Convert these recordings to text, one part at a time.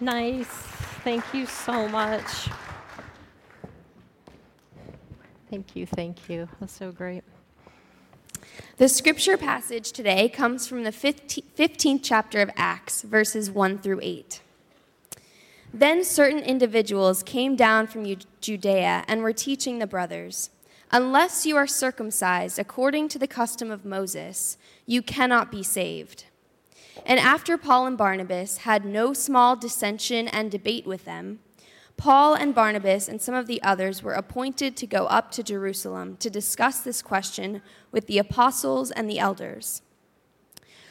Nice. Thank you so much. Thank you, thank you. That's so great. The scripture passage today comes from the 15th chapter of Acts, verses 1 through 8. Then certain individuals came down from Judea and were teaching the brothers Unless you are circumcised according to the custom of Moses, you cannot be saved. And after Paul and Barnabas had no small dissension and debate with them, Paul and Barnabas and some of the others were appointed to go up to Jerusalem to discuss this question with the apostles and the elders.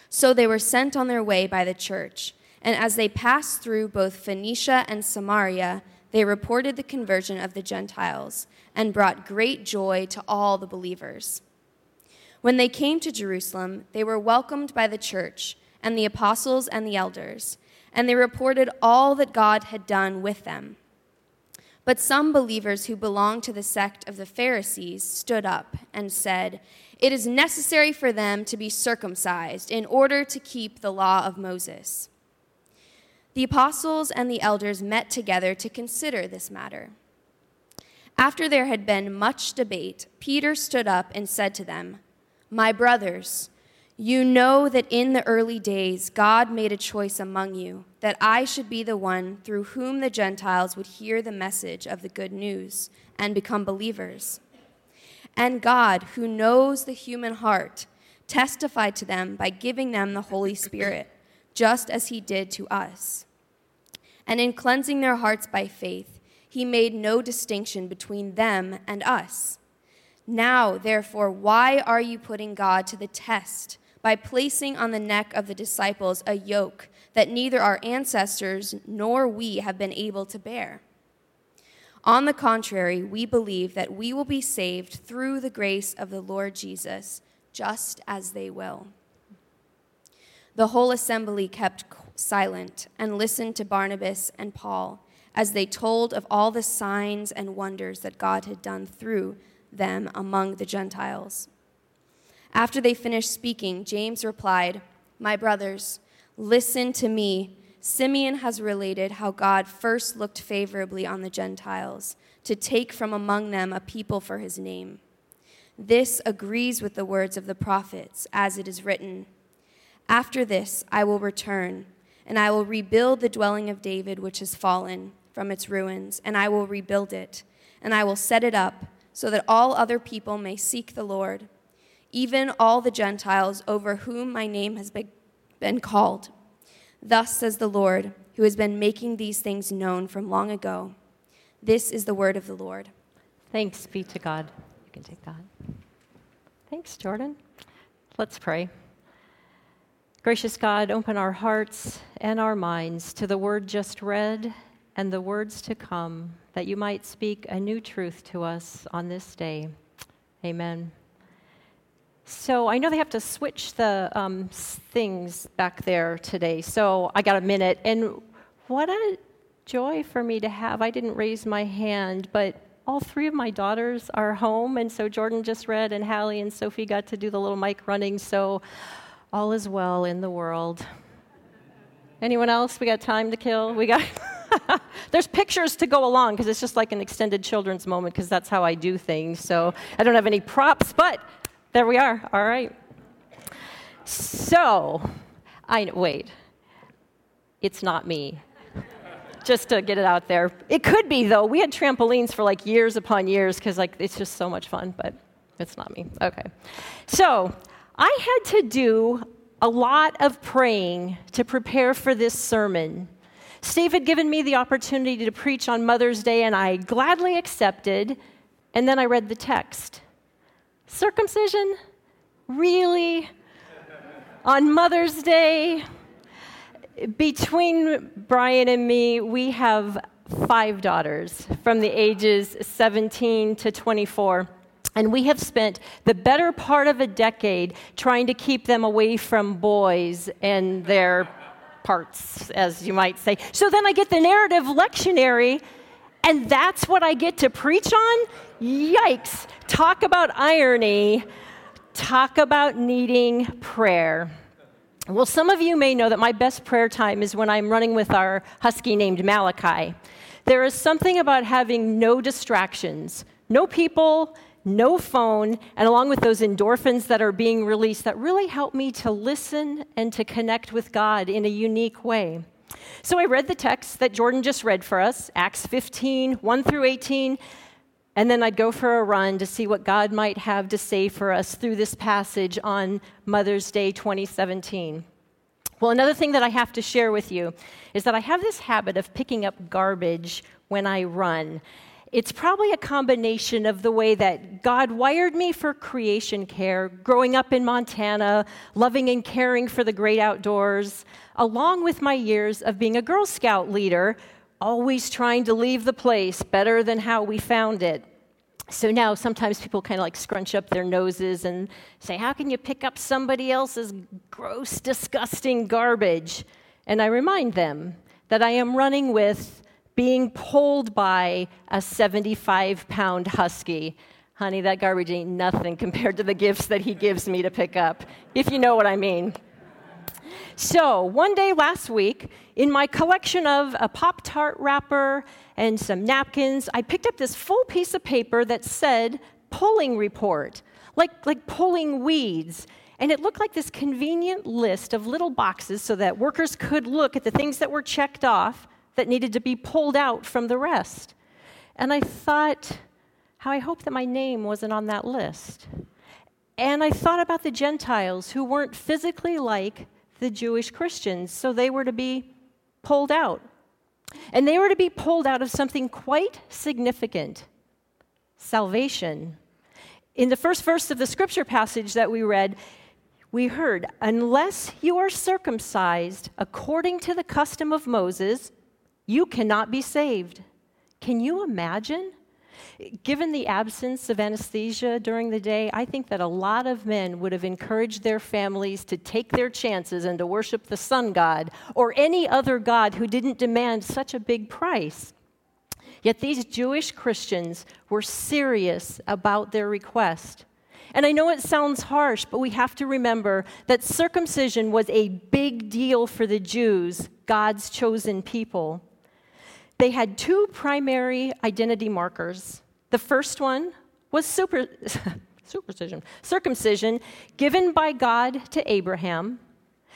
So they were sent on their way by the church and as they passed through both Phoenicia and Samaria, they reported the conversion of the Gentiles and brought great joy to all the believers. When they came to Jerusalem, they were welcomed by the church and the apostles and the elders, and they reported all that God had done with them. But some believers who belonged to the sect of the Pharisees stood up and said, It is necessary for them to be circumcised in order to keep the law of Moses. The apostles and the elders met together to consider this matter. After there had been much debate, Peter stood up and said to them, My brothers, you know that in the early days God made a choice among you that I should be the one through whom the Gentiles would hear the message of the good news and become believers. And God, who knows the human heart, testified to them by giving them the Holy Spirit just as he did to us. And in cleansing their hearts by faith, he made no distinction between them and us. Now, therefore, why are you putting God to the test by placing on the neck of the disciples a yoke that neither our ancestors nor we have been able to bear? On the contrary, we believe that we will be saved through the grace of the Lord Jesus, just as they will. The whole assembly kept silent and listened to Barnabas and Paul as they told of all the signs and wonders that God had done through them among the Gentiles. After they finished speaking, James replied, My brothers, listen to me. Simeon has related how God first looked favorably on the Gentiles to take from among them a people for his name. This agrees with the words of the prophets, as it is written. After this, I will return, and I will rebuild the dwelling of David, which has fallen from its ruins, and I will rebuild it, and I will set it up, so that all other people may seek the Lord, even all the Gentiles over whom my name has been called. Thus says the Lord, who has been making these things known from long ago. This is the word of the Lord. Thanks be to God. You can take that. Thanks, Jordan. Let's pray. Gracious God, open our hearts and our minds to the word just read and the words to come, that you might speak a new truth to us on this day. Amen. So I know they have to switch the um, things back there today. So I got a minute. And what a joy for me to have. I didn't raise my hand, but all three of my daughters are home. And so Jordan just read, and Hallie and Sophie got to do the little mic running. So all is well in the world. Anyone else? We got time to kill? We got. There's pictures to go along because it's just like an extended children's moment because that's how I do things. So I don't have any props, but there we are. All right. So, I wait. It's not me. just to get it out there. It could be though. We had trampolines for like years upon years because like it's just so much fun, but it's not me. Okay. So, I had to do a lot of praying to prepare for this sermon. Steve had given me the opportunity to preach on Mother's Day, and I gladly accepted. And then I read the text Circumcision? Really? on Mother's Day? Between Brian and me, we have five daughters from the ages 17 to 24. And we have spent the better part of a decade trying to keep them away from boys and their parts, as you might say. So then I get the narrative lectionary, and that's what I get to preach on? Yikes. Talk about irony. Talk about needing prayer. Well, some of you may know that my best prayer time is when I'm running with our husky named Malachi. There is something about having no distractions, no people, no phone, and along with those endorphins that are being released that really help me to listen and to connect with God in a unique way. So I read the text that Jordan just read for us, Acts 15, 1 through 18, and then I'd go for a run to see what God might have to say for us through this passage on Mother's Day 2017. Well, another thing that I have to share with you is that I have this habit of picking up garbage when I run. It's probably a combination of the way that God wired me for creation care, growing up in Montana, loving and caring for the great outdoors, along with my years of being a Girl Scout leader, always trying to leave the place better than how we found it. So now sometimes people kind of like scrunch up their noses and say, How can you pick up somebody else's gross, disgusting garbage? And I remind them that I am running with being pulled by a 75 pound husky. Honey, that garbage ain't nothing compared to the gifts that he gives me to pick up, if you know what I mean. So, one day last week, in my collection of a Pop Tart wrapper and some napkins, I picked up this full piece of paper that said pulling report, like, like pulling weeds. And it looked like this convenient list of little boxes so that workers could look at the things that were checked off that needed to be pulled out from the rest. And I thought, how I hope that my name wasn't on that list. And I thought about the Gentiles who weren't physically like the Jewish Christians, so they were to be pulled out. And they were to be pulled out of something quite significant salvation. In the first verse of the scripture passage that we read, we heard, unless you are circumcised according to the custom of Moses, you cannot be saved. Can you imagine? Given the absence of anesthesia during the day, I think that a lot of men would have encouraged their families to take their chances and to worship the sun god or any other god who didn't demand such a big price. Yet these Jewish Christians were serious about their request. And I know it sounds harsh, but we have to remember that circumcision was a big deal for the Jews, God's chosen people. They had two primary identity markers. The first one was super, supercision, circumcision given by God to Abraham.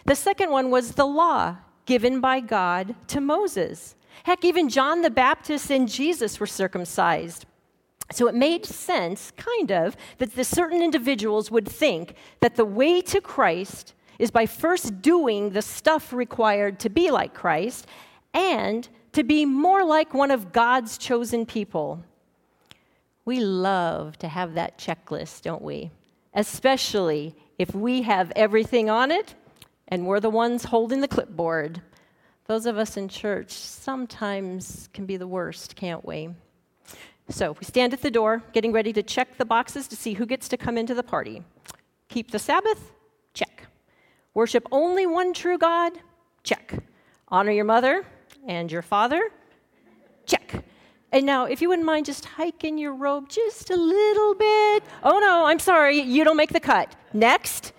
The second one was the law given by God to Moses. Heck, even John the Baptist and Jesus were circumcised. So it made sense, kind of, that the certain individuals would think that the way to Christ is by first doing the stuff required to be like Christ and to be more like one of God's chosen people. We love to have that checklist, don't we? Especially if we have everything on it and we're the ones holding the clipboard. Those of us in church sometimes can be the worst, can't we? So we stand at the door, getting ready to check the boxes to see who gets to come into the party. Keep the Sabbath? Check. Worship only one true God? Check. Honor your mother? And your father? Check. And now, if you wouldn't mind just hiking your robe just a little bit. Oh no, I'm sorry, you don't make the cut. Next.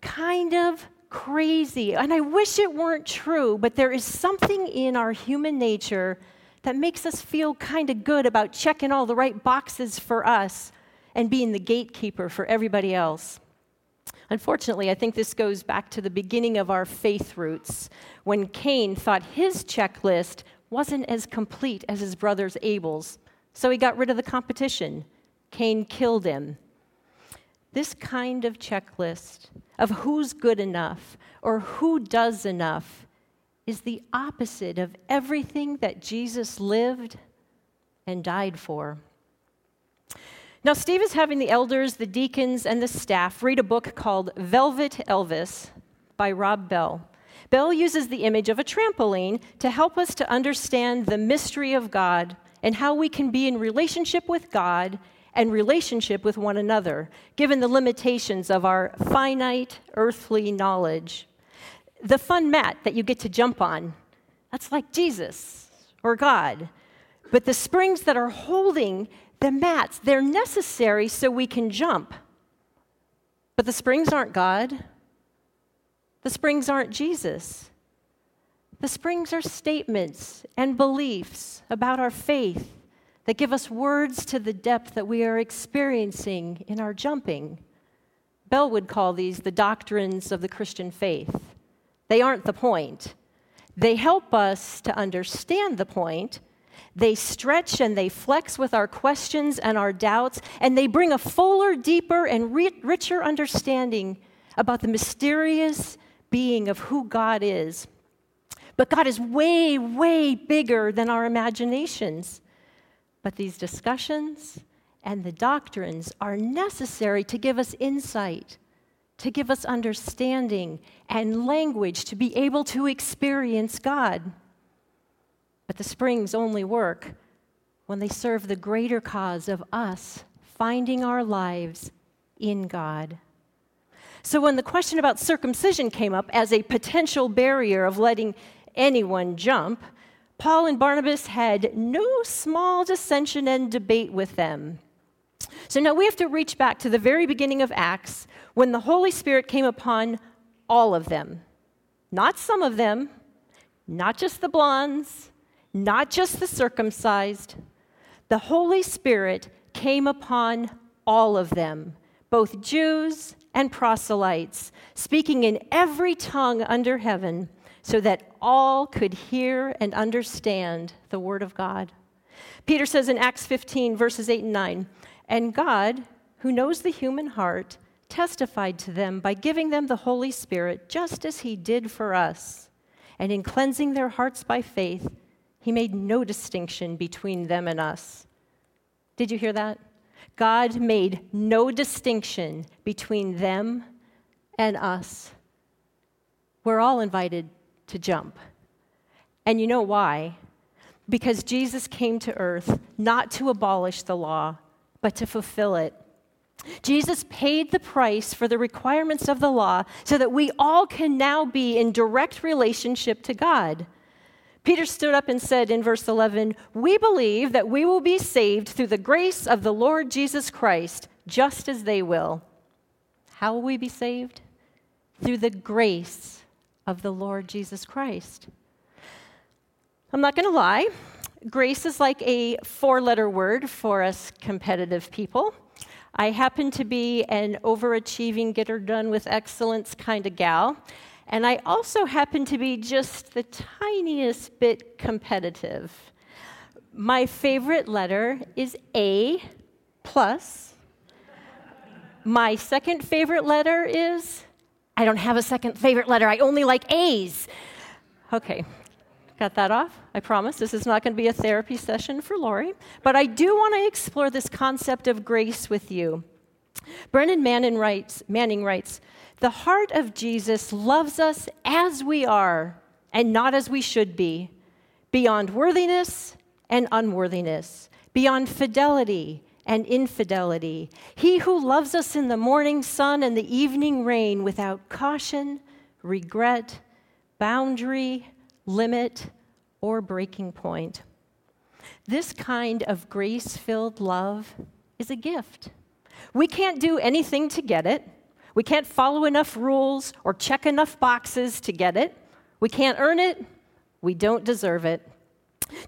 Kind of crazy. And I wish it weren't true, but there is something in our human nature that makes us feel kind of good about checking all the right boxes for us and being the gatekeeper for everybody else. Unfortunately, I think this goes back to the beginning of our faith roots when Cain thought his checklist wasn't as complete as his brother's Abel's, so he got rid of the competition. Cain killed him. This kind of checklist of who's good enough or who does enough is the opposite of everything that Jesus lived and died for. Now, Steve is having the elders, the deacons, and the staff read a book called Velvet Elvis by Rob Bell. Bell uses the image of a trampoline to help us to understand the mystery of God and how we can be in relationship with God and relationship with one another, given the limitations of our finite earthly knowledge. The fun mat that you get to jump on, that's like Jesus or God. But the springs that are holding the mats, they're necessary so we can jump. But the springs aren't God. The springs aren't Jesus. The springs are statements and beliefs about our faith that give us words to the depth that we are experiencing in our jumping. Bell would call these the doctrines of the Christian faith. They aren't the point. They help us to understand the point. They stretch and they flex with our questions and our doubts, and they bring a fuller, deeper, and richer understanding about the mysterious being of who God is. But God is way, way bigger than our imaginations. But these discussions and the doctrines are necessary to give us insight, to give us understanding and language to be able to experience God. But the springs only work when they serve the greater cause of us finding our lives in God. So, when the question about circumcision came up as a potential barrier of letting anyone jump, Paul and Barnabas had no small dissension and debate with them. So now we have to reach back to the very beginning of Acts when the Holy Spirit came upon all of them. Not some of them, not just the blondes, not just the circumcised. The Holy Spirit came upon all of them, both Jews and proselytes, speaking in every tongue under heaven, so that all could hear and understand the word of God. Peter says in Acts 15, verses 8 and 9, and God, who knows the human heart, testified to them by giving them the Holy Spirit, just as he did for us. And in cleansing their hearts by faith, he made no distinction between them and us. Did you hear that? God made no distinction between them and us. We're all invited to jump. And you know why? Because Jesus came to earth not to abolish the law, but to fulfill it. Jesus paid the price for the requirements of the law so that we all can now be in direct relationship to God. Peter stood up and said in verse 11, We believe that we will be saved through the grace of the Lord Jesus Christ, just as they will. How will we be saved? Through the grace of the Lord Jesus Christ. I'm not going to lie, grace is like a four letter word for us competitive people. I happen to be an overachieving, get her done with excellence kind of gal. And I also happen to be just the tiniest bit competitive. My favorite letter is A plus. My second favorite letter is I don't have a second favorite letter. I only like A's. Okay, got that off? I promise this is not going to be a therapy session for Lori. But I do want to explore this concept of grace with you. Brennan Manning writes, Manning writes the heart of Jesus loves us as we are and not as we should be, beyond worthiness and unworthiness, beyond fidelity and infidelity. He who loves us in the morning sun and the evening rain without caution, regret, boundary, limit, or breaking point. This kind of grace filled love is a gift. We can't do anything to get it. We can't follow enough rules or check enough boxes to get it. We can't earn it. We don't deserve it.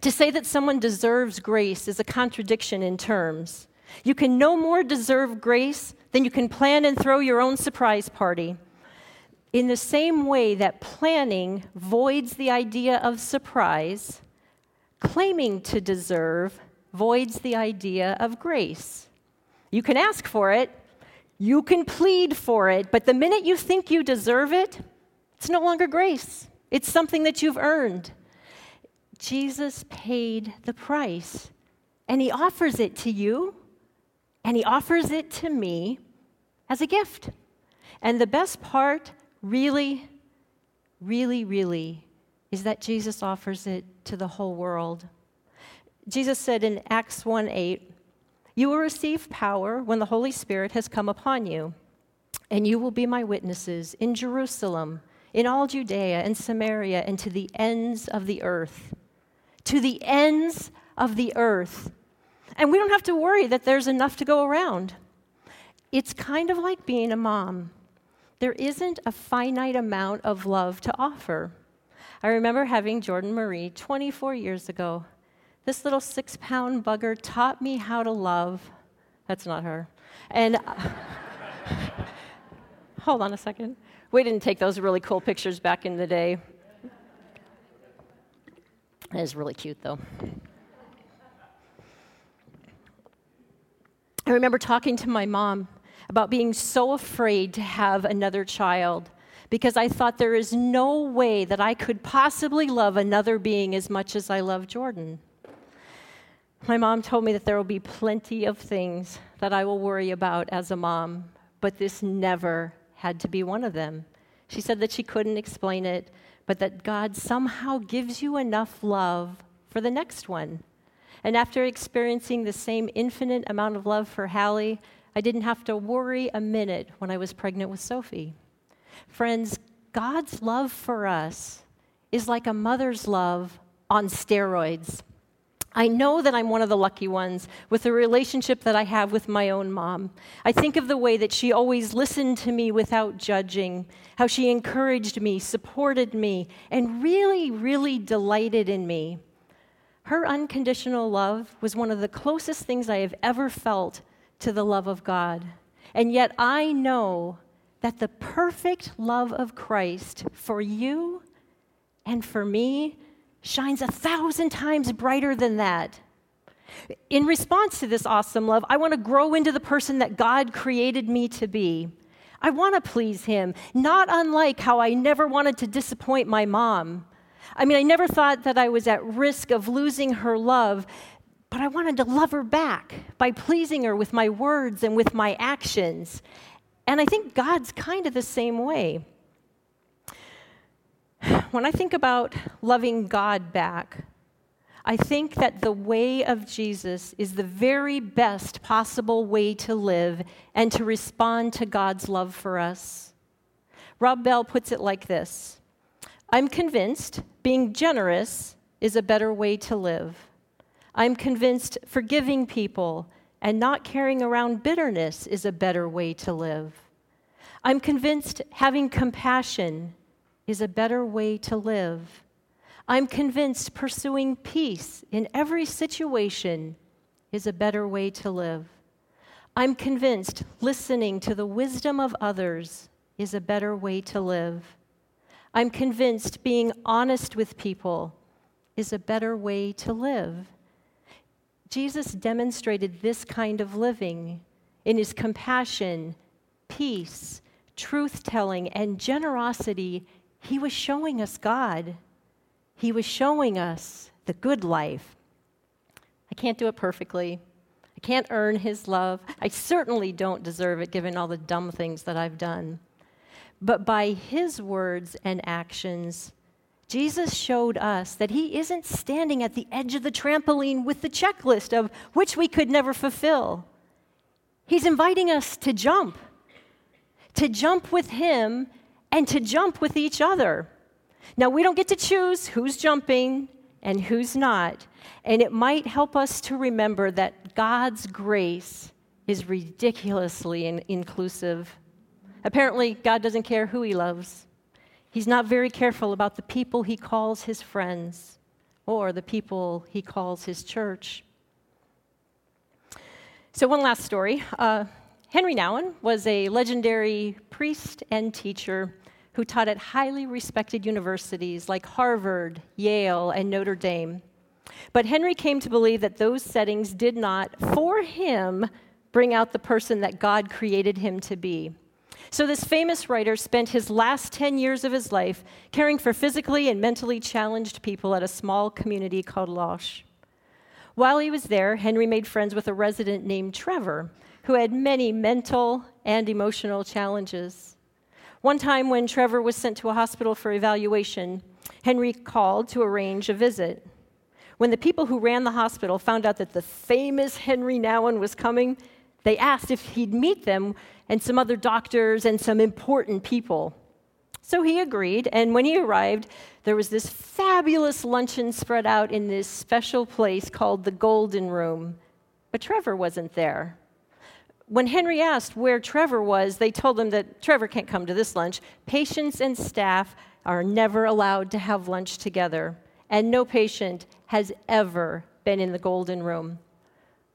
To say that someone deserves grace is a contradiction in terms. You can no more deserve grace than you can plan and throw your own surprise party. In the same way that planning voids the idea of surprise, claiming to deserve voids the idea of grace. You can ask for it, you can plead for it, but the minute you think you deserve it, it's no longer grace. It's something that you've earned. Jesus paid the price, and He offers it to you, and He offers it to me as a gift. And the best part, really, really, really, is that Jesus offers it to the whole world. Jesus said in Acts 1 8, you will receive power when the Holy Spirit has come upon you, and you will be my witnesses in Jerusalem, in all Judea and Samaria, and to the ends of the earth. To the ends of the earth. And we don't have to worry that there's enough to go around. It's kind of like being a mom. there isn't a finite amount of love to offer. I remember having Jordan Marie 24 years ago. This little six pound bugger taught me how to love. That's not her. And uh, hold on a second. We didn't take those really cool pictures back in the day. It is really cute, though. I remember talking to my mom about being so afraid to have another child because I thought there is no way that I could possibly love another being as much as I love Jordan. My mom told me that there will be plenty of things that I will worry about as a mom, but this never had to be one of them. She said that she couldn't explain it, but that God somehow gives you enough love for the next one. And after experiencing the same infinite amount of love for Hallie, I didn't have to worry a minute when I was pregnant with Sophie. Friends, God's love for us is like a mother's love on steroids. I know that I'm one of the lucky ones with the relationship that I have with my own mom. I think of the way that she always listened to me without judging, how she encouraged me, supported me, and really, really delighted in me. Her unconditional love was one of the closest things I have ever felt to the love of God. And yet I know that the perfect love of Christ for you and for me shines a thousand times brighter than that. In response to this awesome love, I want to grow into the person that God created me to be. I want to please Him, not unlike how I never wanted to disappoint my mom. I mean, I never thought that I was at risk of losing her love, but I wanted to love her back by pleasing her with my words and with my actions. And I think God's kind of the same way. When I think about loving God back, I think that the way of Jesus is the very best possible way to live and to respond to God's love for us. Rob Bell puts it like this I'm convinced being generous is a better way to live. I'm convinced forgiving people and not carrying around bitterness is a better way to live. I'm convinced having compassion is a better way to live. I'm convinced pursuing peace in every situation is a better way to live. I'm convinced listening to the wisdom of others is a better way to live. I'm convinced being honest with people is a better way to live. Jesus demonstrated this kind of living in his compassion, peace, truth telling, and generosity he was showing us God. He was showing us the good life. I can't do it perfectly. I can't earn his love. I certainly don't deserve it given all the dumb things that I've done. But by his words and actions, Jesus showed us that he isn't standing at the edge of the trampoline with the checklist of which we could never fulfill. He's inviting us to jump, to jump with him and to jump with each other. Now, we don't get to choose who's jumping and who's not, and it might help us to remember that God's grace is ridiculously in- inclusive. Apparently, God doesn't care who he loves. He's not very careful about the people he calls his friends or the people he calls his church. So, one last story. Uh, Henry Nouwen was a legendary priest and teacher who taught at highly respected universities like Harvard, Yale, and Notre Dame. But Henry came to believe that those settings did not, for him, bring out the person that God created him to be. So, this famous writer spent his last 10 years of his life caring for physically and mentally challenged people at a small community called L'Arche. While he was there, Henry made friends with a resident named Trevor, who had many mental and emotional challenges. One time, when Trevor was sent to a hospital for evaluation, Henry called to arrange a visit. When the people who ran the hospital found out that the famous Henry Nouwen was coming, they asked if he'd meet them and some other doctors and some important people. So he agreed, and when he arrived, there was this fabulous luncheon spread out in this special place called the Golden Room. But Trevor wasn't there. When Henry asked where Trevor was, they told him that Trevor can't come to this lunch. Patients and staff are never allowed to have lunch together, and no patient has ever been in the Golden Room.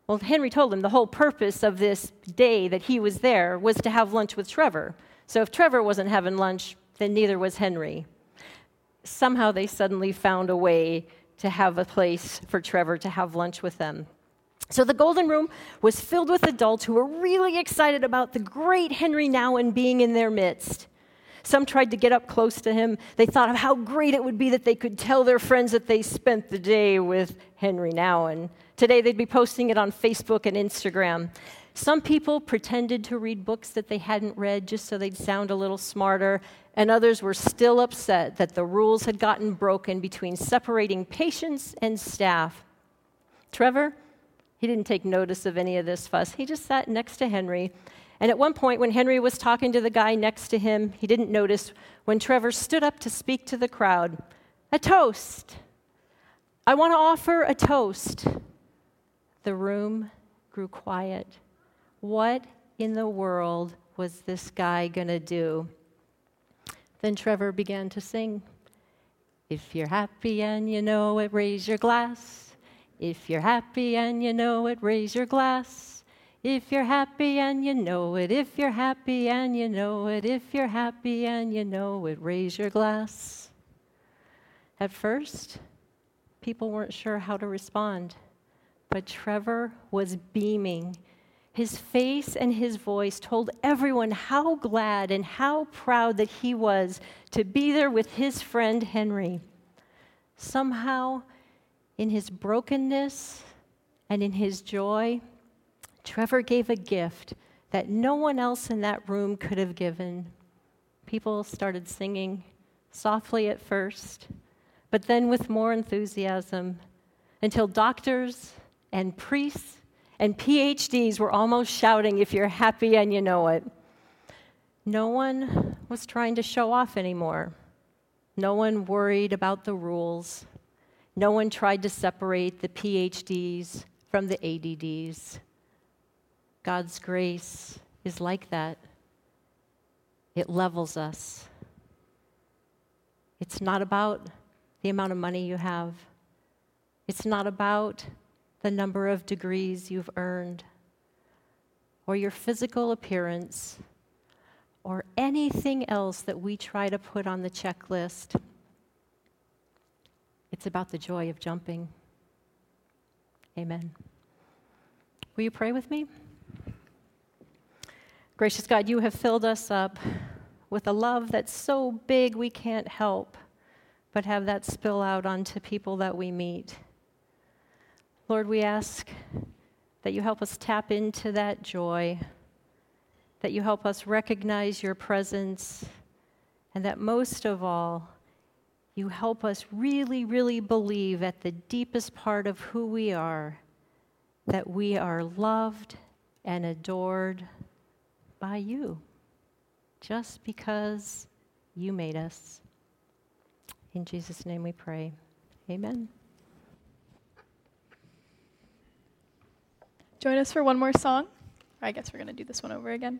Well, Henry told him the whole purpose of this day that he was there was to have lunch with Trevor. So if Trevor wasn't having lunch, then neither was Henry. Somehow they suddenly found a way to have a place for Trevor to have lunch with them. So the Golden Room was filled with adults who were really excited about the great Henry Nouwen being in their midst. Some tried to get up close to him. They thought of how great it would be that they could tell their friends that they spent the day with Henry Nouwen. Today they'd be posting it on Facebook and Instagram. Some people pretended to read books that they hadn't read just so they'd sound a little smarter, and others were still upset that the rules had gotten broken between separating patients and staff. Trevor, he didn't take notice of any of this fuss. He just sat next to Henry. And at one point, when Henry was talking to the guy next to him, he didn't notice when Trevor stood up to speak to the crowd a toast. I want to offer a toast. The room grew quiet. What in the world was this guy going to do? Then Trevor began to sing. If you're happy and you know it, raise your glass. If you're happy and you know it, raise your glass. If you're happy and you know it, if you're happy and you know it, if you're happy and you know it, raise your glass. At first, people weren't sure how to respond, but Trevor was beaming. His face and his voice told everyone how glad and how proud that he was to be there with his friend Henry. Somehow, in his brokenness and in his joy, Trevor gave a gift that no one else in that room could have given. People started singing softly at first, but then with more enthusiasm until doctors and priests and PhDs were almost shouting, If you're happy and you know it. No one was trying to show off anymore. No one worried about the rules. No one tried to separate the PhDs from the ADDs. God's grace is like that. It levels us. It's not about the amount of money you have. It's not about the number of degrees you've earned or your physical appearance or anything else that we try to put on the checklist. It's about the joy of jumping. Amen. Will you pray with me? Gracious God, you have filled us up with a love that's so big we can't help but have that spill out onto people that we meet. Lord, we ask that you help us tap into that joy, that you help us recognize your presence, and that most of all, you help us really, really believe at the deepest part of who we are that we are loved and adored by you just because you made us. In Jesus' name we pray. Amen. Join us for one more song. I guess we're going to do this one over again.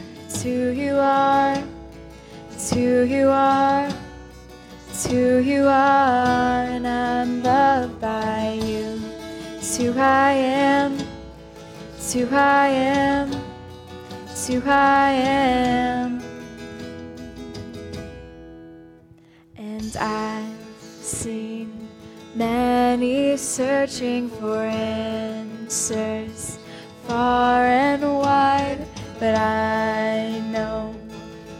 It's who you are. It's who you are. It's who you are. And I'm loved by you. It's who I am. It's who I am. It's who I am. And I've seen many searching for answers far and wide, but I know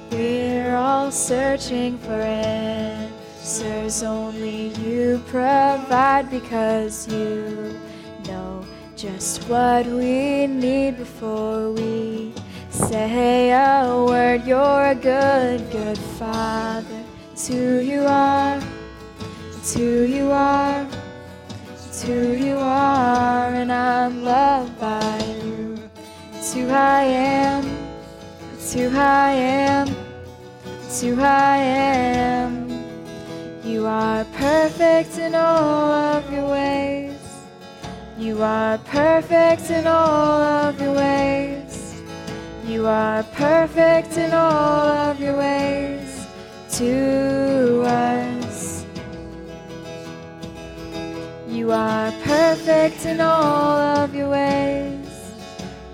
we're all searching for answers only you provide because you know just what we need before we say a word. You're a good, good father. It's who you are. It's who you are. It's who you are, and I'm loved by you. Who I am. It's who I am. It's who I am. You are perfect in all of your ways. You are perfect in all of your ways. You are perfect in all of your ways to us. You are perfect in all of your ways.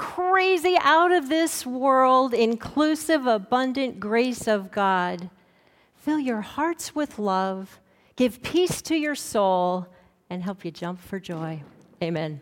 crazy, out of this world, inclusive, abundant grace of God fill your hearts with love, give peace to your soul, and help you jump for joy. Amen.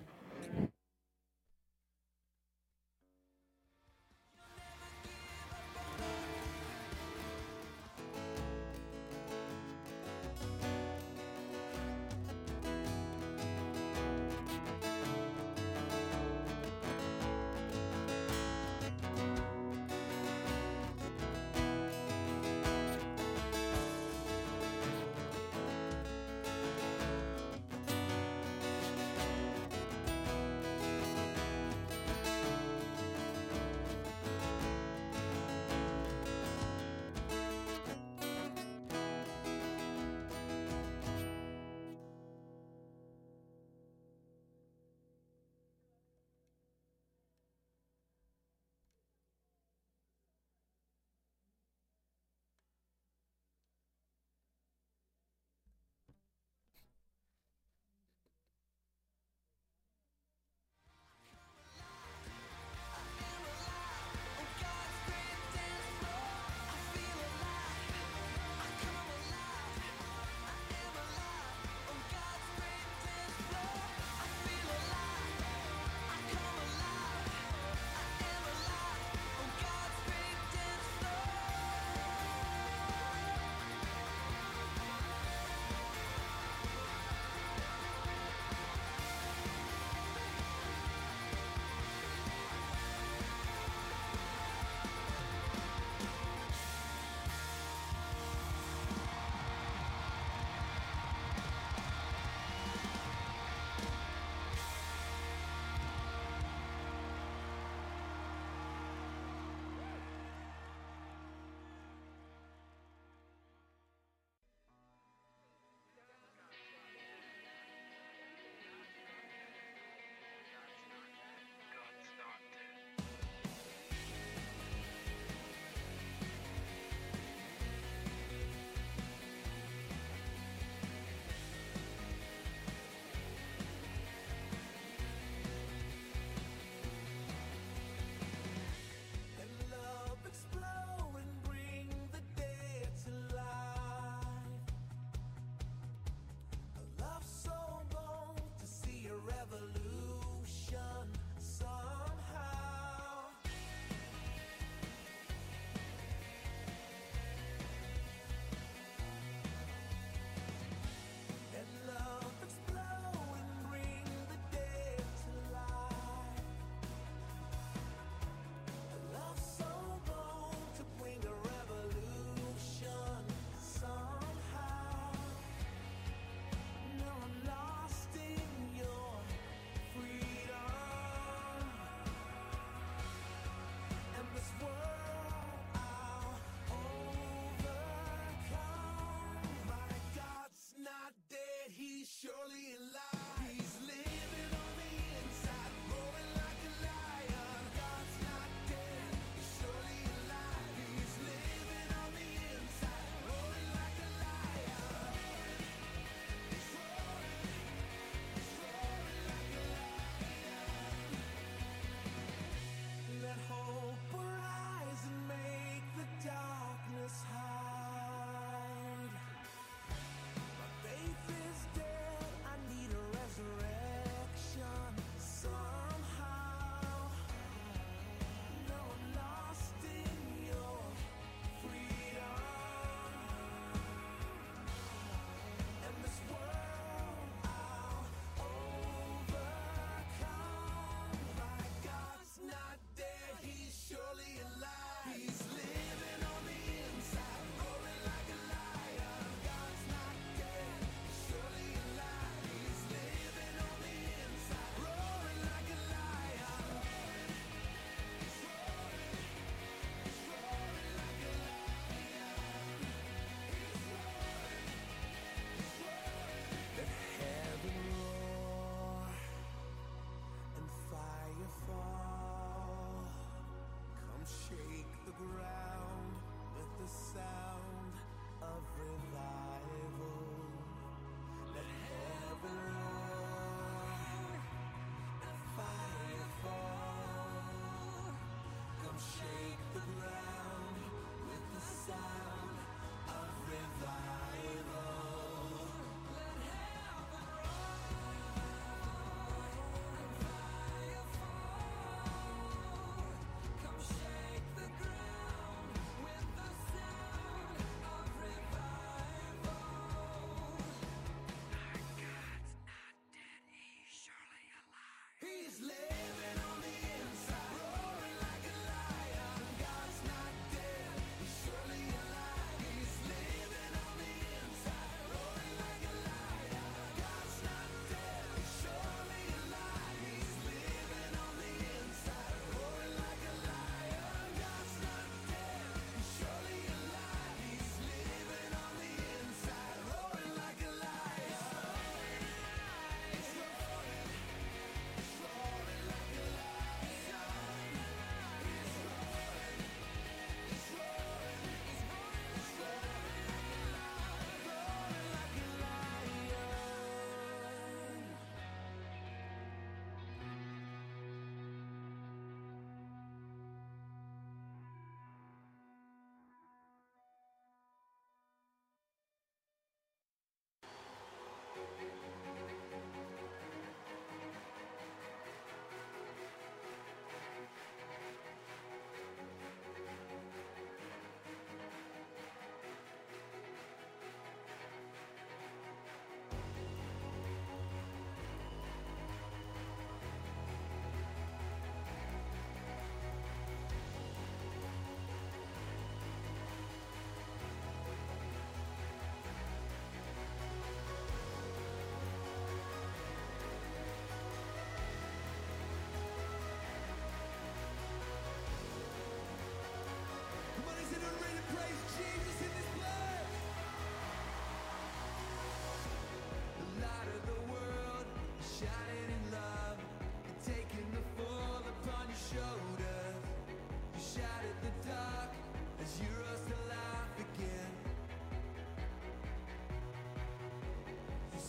living on the inside.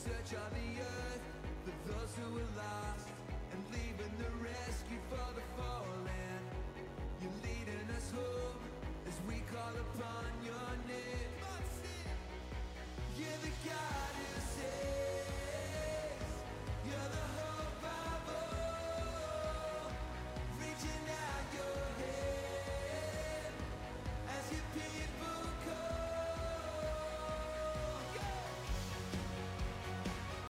search of the earth for those who are lost and leaving the rescue for the fallen. You're leading us home as we call upon your name. You're the God who saves. You're the